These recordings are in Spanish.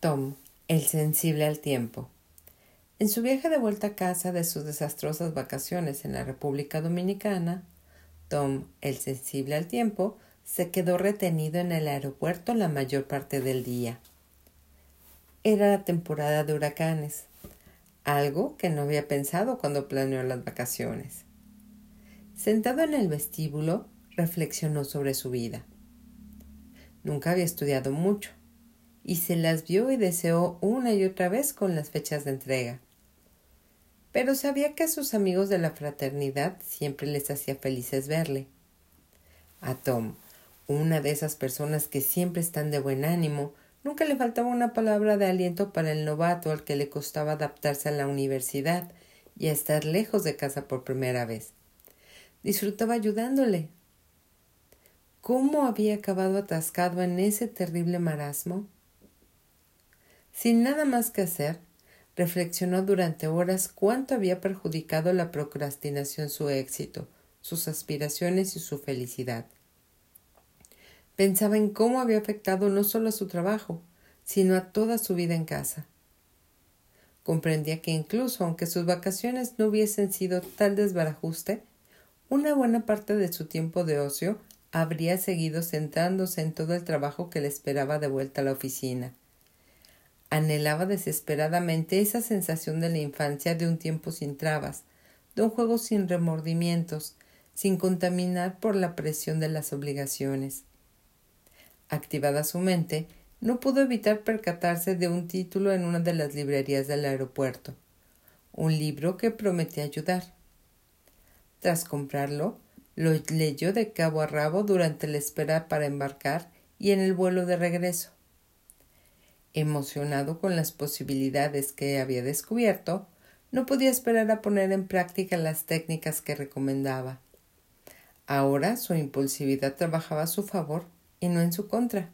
Tom, el sensible al tiempo. En su viaje de vuelta a casa de sus desastrosas vacaciones en la República Dominicana, Tom, el sensible al tiempo, se quedó retenido en el aeropuerto la mayor parte del día. Era la temporada de huracanes, algo que no había pensado cuando planeó las vacaciones. Sentado en el vestíbulo, reflexionó sobre su vida. Nunca había estudiado mucho, y se las vio y deseó una y otra vez con las fechas de entrega. Pero sabía que a sus amigos de la fraternidad siempre les hacía felices verle. A Tom, una de esas personas que siempre están de buen ánimo, nunca le faltaba una palabra de aliento para el novato al que le costaba adaptarse a la universidad y a estar lejos de casa por primera vez. Disfrutaba ayudándole. ¿Cómo había acabado atascado en ese terrible marasmo? Sin nada más que hacer, reflexionó durante horas cuánto había perjudicado la procrastinación su éxito, sus aspiraciones y su felicidad. Pensaba en cómo había afectado no solo a su trabajo, sino a toda su vida en casa. Comprendía que incluso aunque sus vacaciones no hubiesen sido tal desbarajuste, una buena parte de su tiempo de ocio habría seguido centrándose en todo el trabajo que le esperaba de vuelta a la oficina. Anhelaba desesperadamente esa sensación de la infancia de un tiempo sin trabas, de un juego sin remordimientos, sin contaminar por la presión de las obligaciones. Activada su mente, no pudo evitar percatarse de un título en una de las librerías del aeropuerto, un libro que prometía ayudar. Tras comprarlo, lo leyó de cabo a rabo durante la espera para embarcar y en el vuelo de regreso. Emocionado con las posibilidades que había descubierto, no podía esperar a poner en práctica las técnicas que recomendaba. Ahora su impulsividad trabajaba a su favor y no en su contra.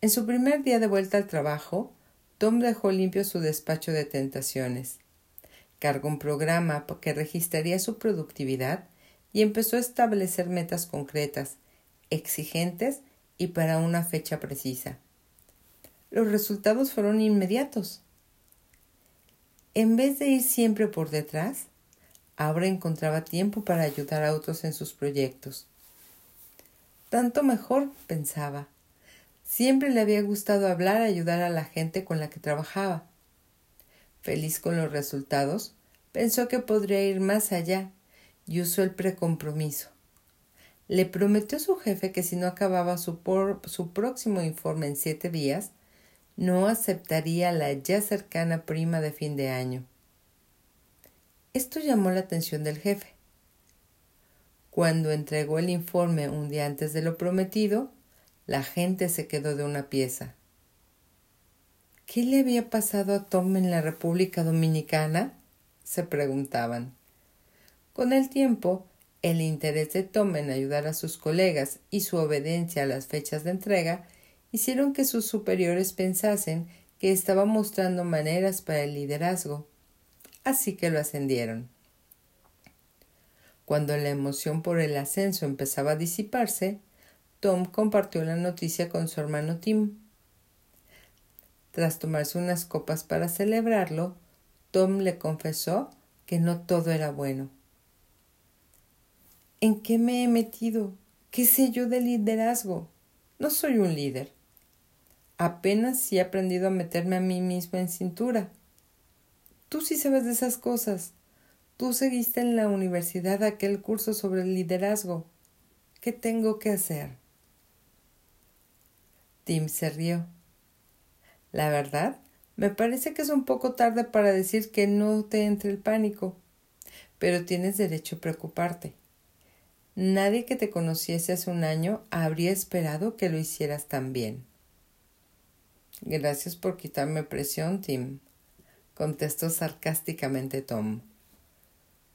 En su primer día de vuelta al trabajo, Tom dejó limpio su despacho de tentaciones. Cargó un programa que registraría su productividad y empezó a establecer metas concretas, exigentes y para una fecha precisa los resultados fueron inmediatos. En vez de ir siempre por detrás, ahora encontraba tiempo para ayudar a otros en sus proyectos. Tanto mejor, pensaba. Siempre le había gustado hablar y ayudar a la gente con la que trabajaba. Feliz con los resultados, pensó que podría ir más allá y usó el precompromiso. Le prometió a su jefe que si no acababa su, su próximo informe en siete días, no aceptaría la ya cercana prima de fin de año. Esto llamó la atención del jefe. Cuando entregó el informe un día antes de lo prometido, la gente se quedó de una pieza. ¿Qué le había pasado a Tom en la República Dominicana? se preguntaban. Con el tiempo, el interés de Tom en ayudar a sus colegas y su obediencia a las fechas de entrega hicieron que sus superiores pensasen que estaba mostrando maneras para el liderazgo, así que lo ascendieron. Cuando la emoción por el ascenso empezaba a disiparse, Tom compartió la noticia con su hermano Tim. Tras tomarse unas copas para celebrarlo, Tom le confesó que no todo era bueno. ¿En qué me he metido? ¿Qué sé yo de liderazgo? No soy un líder. Apenas si he aprendido a meterme a mí mismo en cintura. Tú sí sabes de esas cosas. Tú seguiste en la universidad aquel curso sobre el liderazgo. ¿Qué tengo que hacer? Tim se rió. La verdad, me parece que es un poco tarde para decir que no te entre el pánico, pero tienes derecho a preocuparte. Nadie que te conociese hace un año habría esperado que lo hicieras tan bien. Gracias por quitarme presión, Tim, contestó sarcásticamente Tom.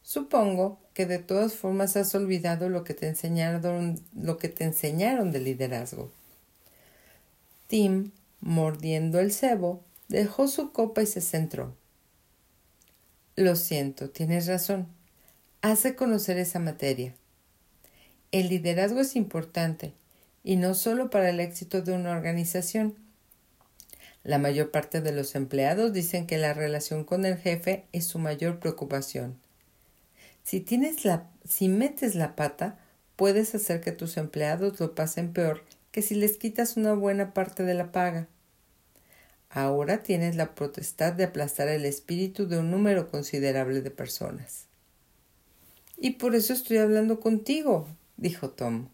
Supongo que de todas formas has olvidado lo que te enseñaron, lo que te enseñaron de liderazgo. Tim, mordiendo el cebo, dejó su copa y se centró. Lo siento, tienes razón. Hace conocer esa materia. El liderazgo es importante, y no solo para el éxito de una organización, La mayor parte de los empleados dicen que la relación con el jefe es su mayor preocupación. Si, tienes la, si metes la pata, puedes hacer que tus empleados lo pasen peor que si les quitas una buena parte de la paga. Ahora tienes la potestad de aplastar el espíritu de un número considerable de personas. Y por eso estoy hablando contigo, dijo Tom.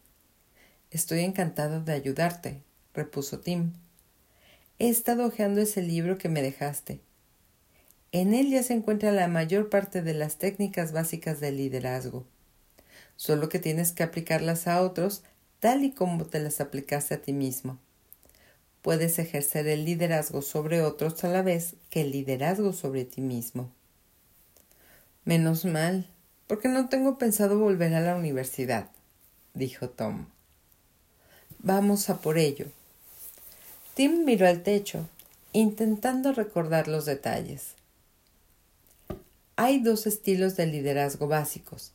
Estoy encantado de ayudarte, repuso Tim. He estado hojeando ese libro que me dejaste. En él ya se encuentra la mayor parte de las técnicas básicas del liderazgo. Solo que tienes que aplicarlas a otros tal y como te las aplicaste a ti mismo puedes ejercer el liderazgo sobre otros a la vez que el liderazgo sobre ti mismo. Menos mal, porque no tengo pensado volver a la universidad, dijo Tom. Vamos a por ello. Tim miró al techo, intentando recordar los detalles. Hay dos estilos de liderazgo básicos,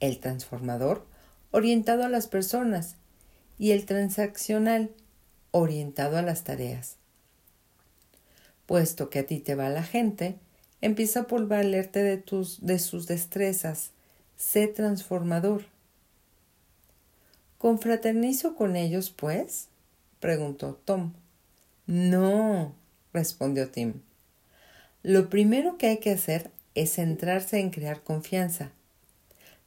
el transformador, orientado a las personas, y el transaccional, orientado a las tareas. Puesto que a ti te va la gente, empieza por valerte de, tus, de sus destrezas. Sé transformador. ¿Confraternizo con ellos, pues? Preguntó Tom. No, respondió Tim. Lo primero que hay que hacer es centrarse en crear confianza.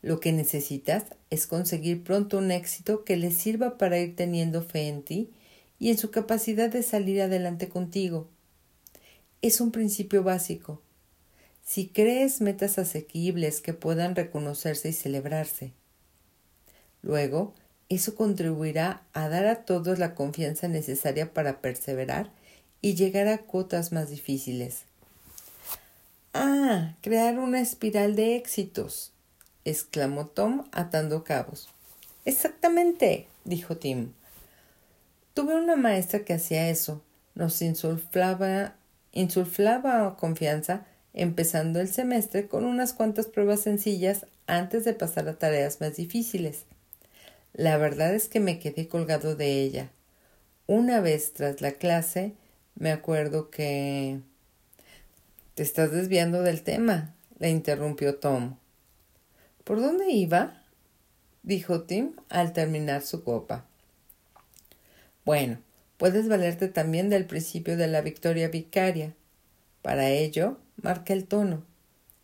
Lo que necesitas es conseguir pronto un éxito que les sirva para ir teniendo fe en ti y en su capacidad de salir adelante contigo. Es un principio básico. Si crees metas asequibles que puedan reconocerse y celebrarse. Luego, eso contribuirá a dar a todos la confianza necesaria para perseverar y llegar a cuotas más difíciles. Ah, crear una espiral de éxitos, exclamó Tom atando cabos. Exactamente, dijo Tim. Tuve una maestra que hacía eso. Nos insulflaba, confianza empezando el semestre con unas cuantas pruebas sencillas antes de pasar a tareas más difíciles. La verdad es que me quedé colgado de ella. Una vez tras la clase, me acuerdo que... Te estás desviando del tema, le interrumpió Tom. ¿Por dónde iba? dijo Tim al terminar su copa. Bueno, puedes valerte también del principio de la victoria vicaria. Para ello, marca el tono.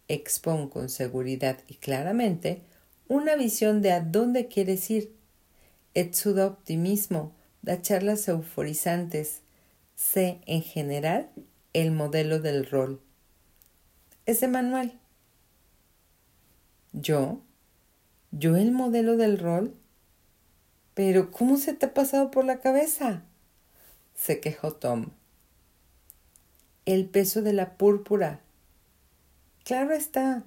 Expón con seguridad y claramente una visión de a dónde quieres ir. Exuda optimismo, da charlas euforizantes. Sé, en general, el modelo del rol. Ese manual. ¿Yo? ¿Yo el modelo del rol? Pero ¿cómo se te ha pasado por la cabeza? se quejó Tom. El peso de la púrpura. Claro está.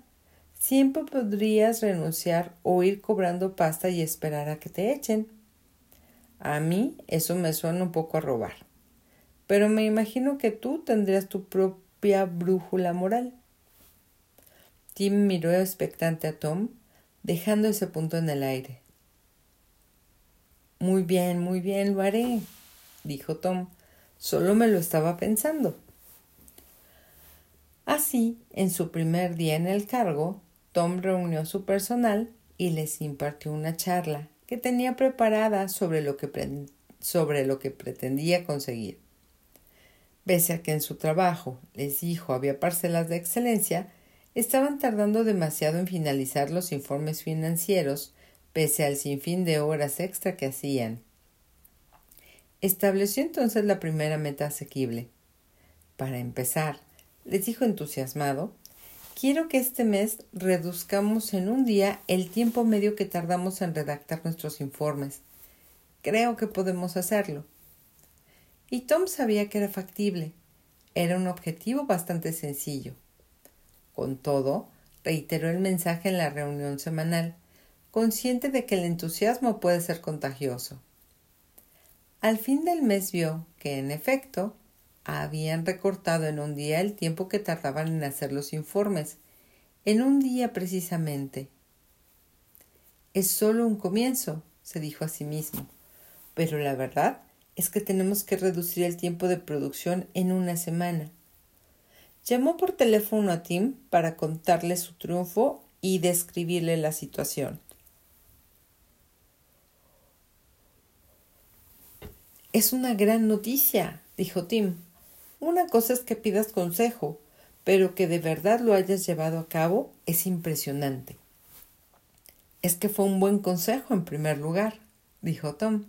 Siempre podrías renunciar o ir cobrando pasta y esperar a que te echen. A mí eso me suena un poco a robar. Pero me imagino que tú tendrías tu propia brújula moral. Tim miró expectante a Tom, dejando ese punto en el aire. Muy bien, muy bien, lo haré, dijo Tom. Solo me lo estaba pensando. Así, en su primer día en el cargo, Tom reunió su personal y les impartió una charla que tenía preparada sobre lo que, sobre lo que pretendía conseguir. Pese a que en su trabajo, les dijo, había parcelas de excelencia, estaban tardando demasiado en finalizar los informes financieros pese al sinfín de horas extra que hacían. Estableció entonces la primera meta asequible. Para empezar, les dijo entusiasmado, quiero que este mes reduzcamos en un día el tiempo medio que tardamos en redactar nuestros informes. Creo que podemos hacerlo. Y Tom sabía que era factible. Era un objetivo bastante sencillo. Con todo, reiteró el mensaje en la reunión semanal consciente de que el entusiasmo puede ser contagioso. Al fin del mes vio que, en efecto, habían recortado en un día el tiempo que tardaban en hacer los informes, en un día precisamente. Es solo un comienzo, se dijo a sí mismo, pero la verdad es que tenemos que reducir el tiempo de producción en una semana. Llamó por teléfono a Tim para contarle su triunfo y describirle la situación. Es una gran noticia, dijo Tim. Una cosa es que pidas consejo, pero que de verdad lo hayas llevado a cabo es impresionante. Es que fue un buen consejo en primer lugar, dijo Tom.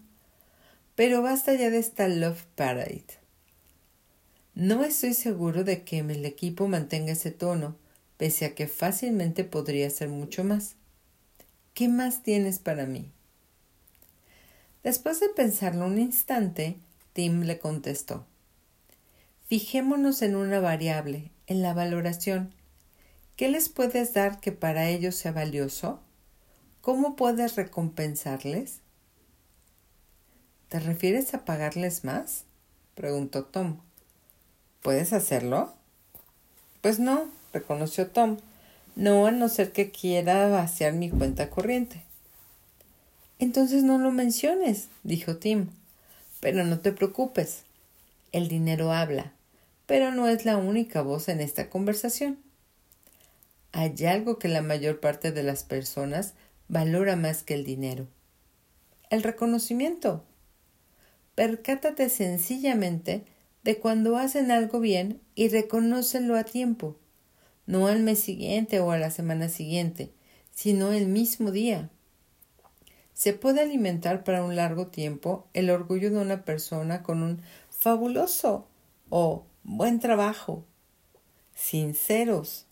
Pero basta ya de esta Love Parade. No estoy seguro de que el equipo mantenga ese tono, pese a que fácilmente podría ser mucho más. ¿Qué más tienes para mí? Después de pensarlo un instante, Tim le contestó. Fijémonos en una variable, en la valoración. ¿Qué les puedes dar que para ellos sea valioso? ¿Cómo puedes recompensarles? ¿Te refieres a pagarles más? preguntó Tom. ¿Puedes hacerlo? Pues no, reconoció Tom. No a no ser que quiera vaciar mi cuenta corriente. Entonces no lo menciones, dijo Tim. Pero no te preocupes. El dinero habla, pero no es la única voz en esta conversación. Hay algo que la mayor parte de las personas valora más que el dinero. El reconocimiento. Percátate sencillamente de cuando hacen algo bien y reconócelo a tiempo, no al mes siguiente o a la semana siguiente, sino el mismo día se puede alimentar para un largo tiempo el orgullo de una persona con un fabuloso o buen trabajo, sinceros,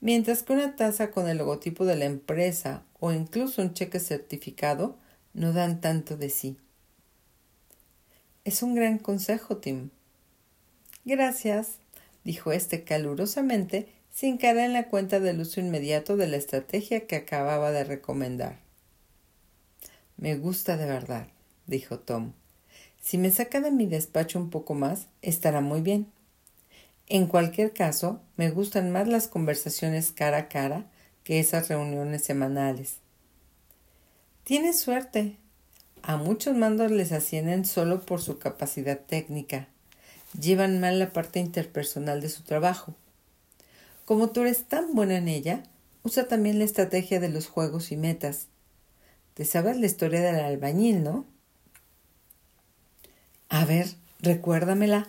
mientras que una taza con el logotipo de la empresa o incluso un cheque certificado no dan tanto de sí. Es un gran consejo, Tim. Gracias, dijo éste calurosamente, sin caer en la cuenta del uso inmediato de la estrategia que acababa de recomendar. Me gusta de verdad, dijo Tom. Si me saca de mi despacho un poco más, estará muy bien. En cualquier caso, me gustan más las conversaciones cara a cara que esas reuniones semanales. Tienes suerte. A muchos mandos les ascienden solo por su capacidad técnica. Llevan mal la parte interpersonal de su trabajo. Como tú eres tan buena en ella, usa también la estrategia de los juegos y metas. Te sabes la historia del albañil, ¿no? A ver, recuérdamela,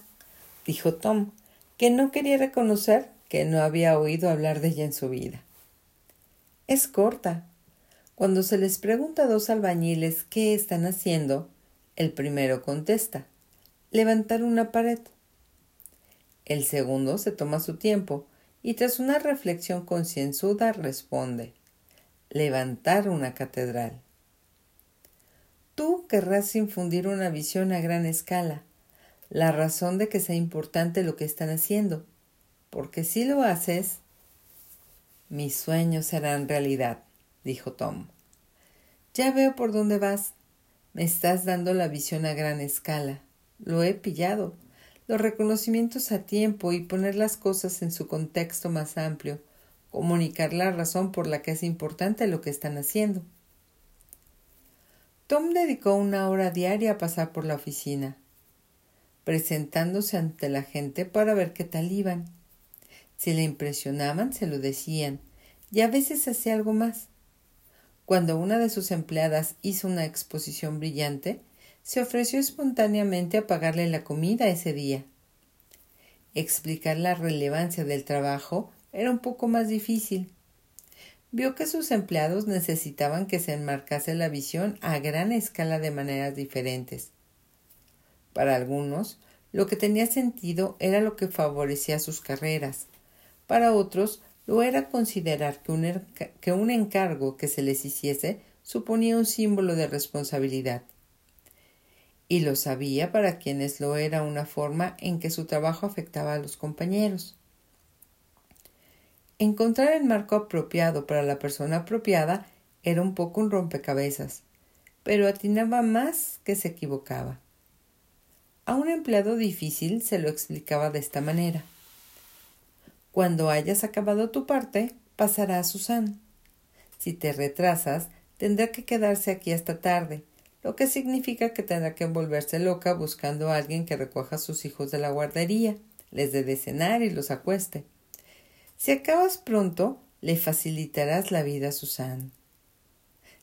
dijo Tom, que no quería reconocer que no había oído hablar de ella en su vida. Es corta. Cuando se les pregunta a dos albañiles qué están haciendo, el primero contesta levantar una pared. El segundo se toma su tiempo y tras una reflexión concienzuda responde levantar una catedral. Tú querrás infundir una visión a gran escala, la razón de que sea importante lo que están haciendo, porque si lo haces, mis sueños serán realidad, dijo Tom. Ya veo por dónde vas. Me estás dando la visión a gran escala. Lo he pillado. Los reconocimientos a tiempo y poner las cosas en su contexto más amplio, comunicar la razón por la que es importante lo que están haciendo. Tom dedicó una hora diaria a pasar por la oficina, presentándose ante la gente para ver qué tal iban. Si le impresionaban, se lo decían, y a veces hacía algo más. Cuando una de sus empleadas hizo una exposición brillante, se ofreció espontáneamente a pagarle la comida ese día. Explicar la relevancia del trabajo era un poco más difícil, vio que sus empleados necesitaban que se enmarcase la visión a gran escala de maneras diferentes. Para algunos, lo que tenía sentido era lo que favorecía sus carreras. Para otros, lo era considerar que un, que un encargo que se les hiciese suponía un símbolo de responsabilidad. Y lo sabía para quienes lo era una forma en que su trabajo afectaba a los compañeros. Encontrar el marco apropiado para la persona apropiada era un poco un rompecabezas, pero atinaba más que se equivocaba. A un empleado difícil se lo explicaba de esta manera. Cuando hayas acabado tu parte, pasará a Susan. Si te retrasas, tendrá que quedarse aquí hasta tarde, lo que significa que tendrá que volverse loca buscando a alguien que recoja a sus hijos de la guardería, les dé de cenar y los acueste. Si acabas pronto, le facilitarás la vida a Susan.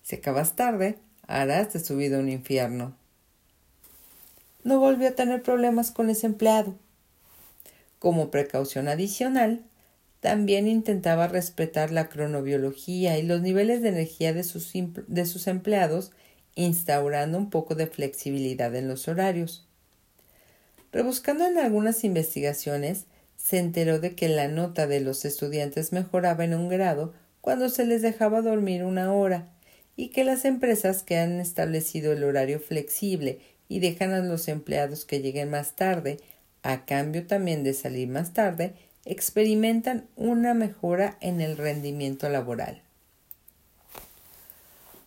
Si acabas tarde, harás de su vida un infierno. No volvió a tener problemas con ese empleado. Como precaución adicional, también intentaba respetar la cronobiología y los niveles de energía de sus, de sus empleados instaurando un poco de flexibilidad en los horarios. Rebuscando en algunas investigaciones, se enteró de que la nota de los estudiantes mejoraba en un grado cuando se les dejaba dormir una hora y que las empresas que han establecido el horario flexible y dejan a los empleados que lleguen más tarde, a cambio también de salir más tarde, experimentan una mejora en el rendimiento laboral.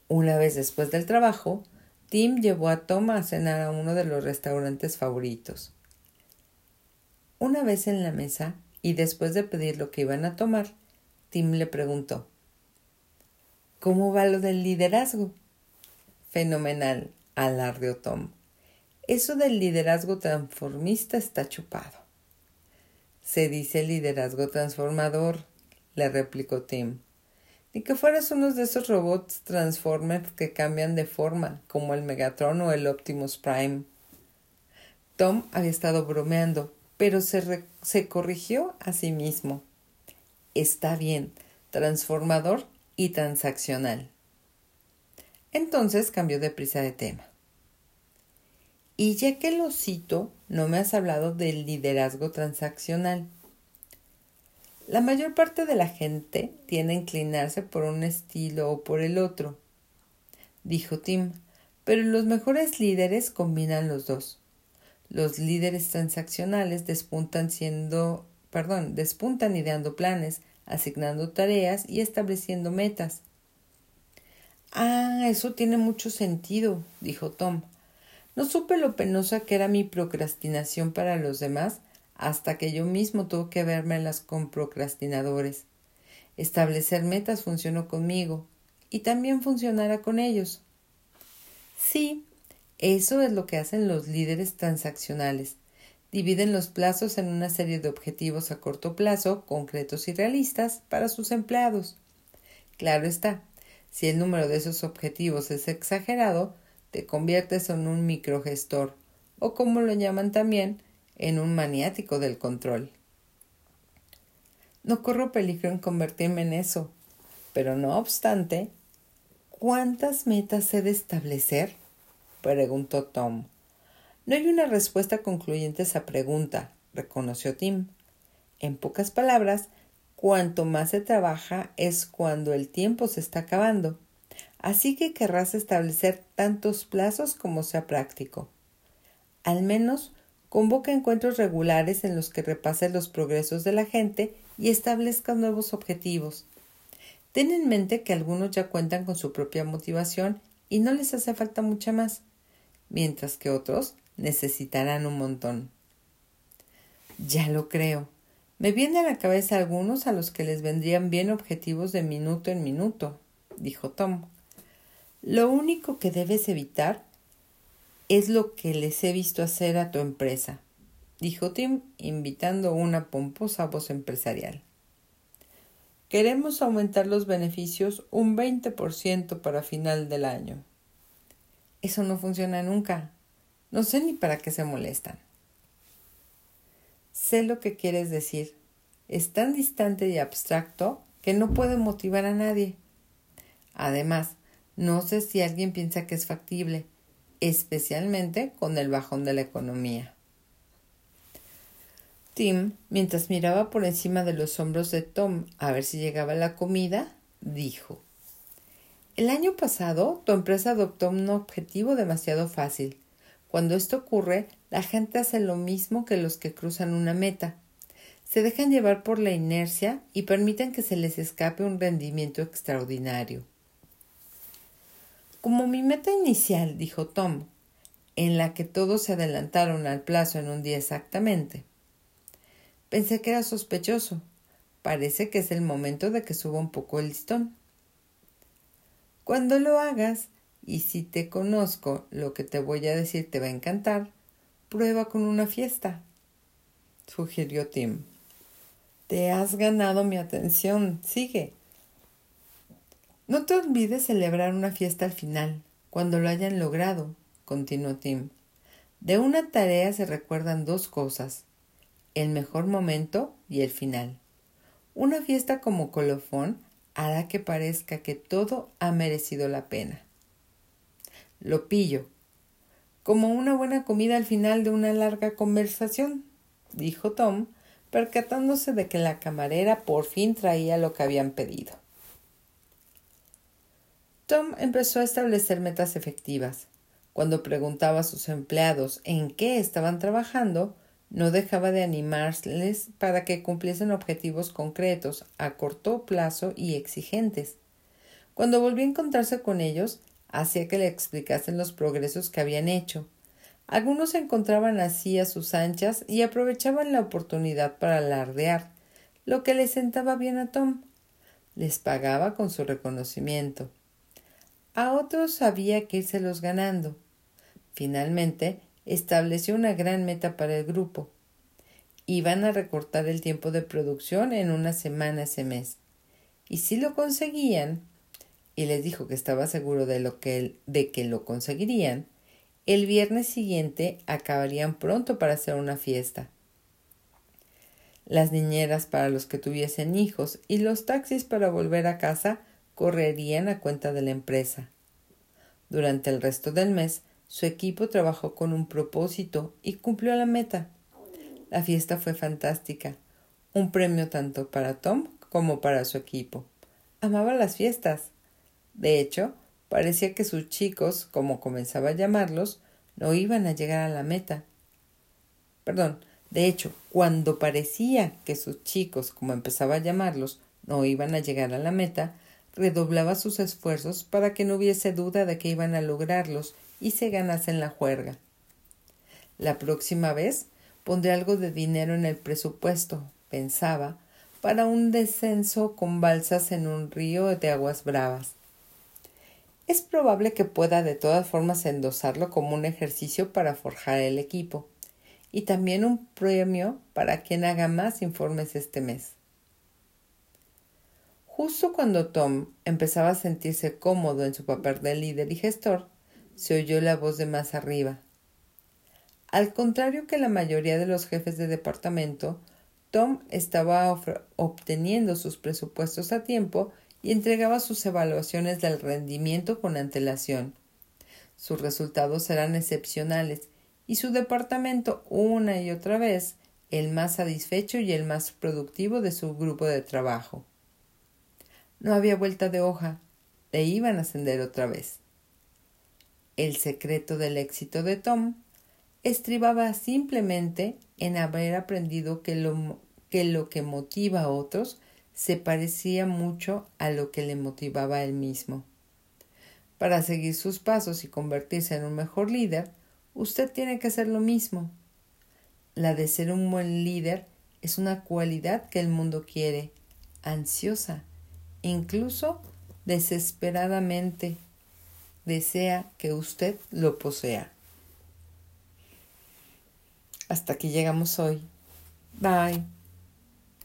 Una vez después del trabajo, Tim llevó a Tom a cenar a uno de los restaurantes favoritos. Una vez en la mesa, y después de pedir lo que iban a tomar, Tim le preguntó ¿Cómo va lo del liderazgo? Fenomenal, alardeó Tom. Eso del liderazgo transformista está chupado. Se dice liderazgo transformador, le replicó Tim. Ni que fueras uno de esos robots Transformers que cambian de forma, como el Megatron o el Optimus Prime. Tom había estado bromeando, pero se, se corrigió a sí mismo. Está bien, transformador y transaccional. Entonces cambió de prisa de tema. Y ya que lo cito, no me has hablado del liderazgo transaccional. La mayor parte de la gente tiende a inclinarse por un estilo o por el otro, dijo Tim, pero los mejores líderes combinan los dos. Los líderes transaccionales despuntan siendo, perdón, despuntan ideando planes, asignando tareas y estableciendo metas. Ah, eso tiene mucho sentido, dijo Tom. No supe lo penosa que era mi procrastinación para los demás hasta que yo mismo tuve que las con procrastinadores. Establecer metas funcionó conmigo y también funcionará con ellos. Sí, eso es lo que hacen los líderes transaccionales. Dividen los plazos en una serie de objetivos a corto plazo, concretos y realistas, para sus empleados. Claro está, si el número de esos objetivos es exagerado, te conviertes en un microgestor, o como lo llaman también, en un maniático del control. No corro peligro en convertirme en eso, pero no obstante, ¿cuántas metas he de establecer? Preguntó Tom. No hay una respuesta concluyente a esa pregunta, reconoció Tim. En pocas palabras, cuanto más se trabaja es cuando el tiempo se está acabando. Así que querrás establecer tantos plazos como sea práctico. Al menos Convoca encuentros regulares en los que repase los progresos de la gente y establezca nuevos objetivos. Ten en mente que algunos ya cuentan con su propia motivación y no les hace falta mucha más, mientras que otros necesitarán un montón. Ya lo creo. Me vienen a la cabeza algunos a los que les vendrían bien objetivos de minuto en minuto, dijo Tom. Lo único que debes evitar es lo que les he visto hacer a tu empresa, dijo Tim, invitando una pomposa voz empresarial. Queremos aumentar los beneficios un 20% para final del año. Eso no funciona nunca. No sé ni para qué se molestan. Sé lo que quieres decir. Es tan distante y abstracto que no puede motivar a nadie. Además, no sé si alguien piensa que es factible, especialmente con el bajón de la economía. Tim, mientras miraba por encima de los hombros de Tom a ver si llegaba la comida, dijo El año pasado tu empresa adoptó un objetivo demasiado fácil. Cuando esto ocurre, la gente hace lo mismo que los que cruzan una meta. Se dejan llevar por la inercia y permiten que se les escape un rendimiento extraordinario. Como mi meta inicial, dijo Tom, en la que todos se adelantaron al plazo en un día exactamente. Pensé que era sospechoso. Parece que es el momento de que suba un poco el listón. Cuando lo hagas, y si te conozco, lo que te voy a decir te va a encantar, prueba con una fiesta, sugirió Tim. Te has ganado mi atención. Sigue. No te olvides celebrar una fiesta al final, cuando lo hayan logrado, continuó Tim. De una tarea se recuerdan dos cosas, el mejor momento y el final. Una fiesta como colofón hará que parezca que todo ha merecido la pena. Lo pillo. Como una buena comida al final de una larga conversación, dijo Tom, percatándose de que la camarera por fin traía lo que habían pedido. Tom empezó a establecer metas efectivas. Cuando preguntaba a sus empleados en qué estaban trabajando, no dejaba de animarles para que cumpliesen objetivos concretos, a corto plazo y exigentes. Cuando volvió a encontrarse con ellos, hacía que le explicasen los progresos que habían hecho. Algunos se encontraban así a sus anchas y aprovechaban la oportunidad para alardear, lo que le sentaba bien a Tom. Les pagaba con su reconocimiento. A otros había que írselos ganando. Finalmente, estableció una gran meta para el grupo. Iban a recortar el tiempo de producción en una semana ese mes. Y si lo conseguían, y les dijo que estaba seguro de, lo que, de que lo conseguirían, el viernes siguiente acabarían pronto para hacer una fiesta. Las niñeras para los que tuviesen hijos y los taxis para volver a casa correrían a cuenta de la empresa. Durante el resto del mes, su equipo trabajó con un propósito y cumplió la meta. La fiesta fue fantástica, un premio tanto para Tom como para su equipo. Amaba las fiestas. De hecho, parecía que sus chicos, como comenzaba a llamarlos, no iban a llegar a la meta. Perdón, de hecho, cuando parecía que sus chicos, como empezaba a llamarlos, no iban a llegar a la meta, redoblaba sus esfuerzos para que no hubiese duda de que iban a lograrlos y se ganasen la juerga. La próxima vez pondré algo de dinero en el presupuesto, pensaba, para un descenso con balsas en un río de aguas bravas. Es probable que pueda de todas formas endosarlo como un ejercicio para forjar el equipo y también un premio para quien haga más informes este mes. Justo cuando Tom empezaba a sentirse cómodo en su papel de líder y gestor, se oyó la voz de más arriba. Al contrario que la mayoría de los jefes de departamento, Tom estaba obteniendo sus presupuestos a tiempo y entregaba sus evaluaciones del rendimiento con antelación. Sus resultados eran excepcionales y su departamento una y otra vez el más satisfecho y el más productivo de su grupo de trabajo. No había vuelta de hoja, le iban a ascender otra vez. El secreto del éxito de Tom estribaba simplemente en haber aprendido que lo que, lo que motiva a otros se parecía mucho a lo que le motivaba a él mismo. Para seguir sus pasos y convertirse en un mejor líder, usted tiene que hacer lo mismo. La de ser un buen líder es una cualidad que el mundo quiere, ansiosa, incluso desesperadamente desea que usted lo posea. Hasta aquí llegamos hoy. Bye.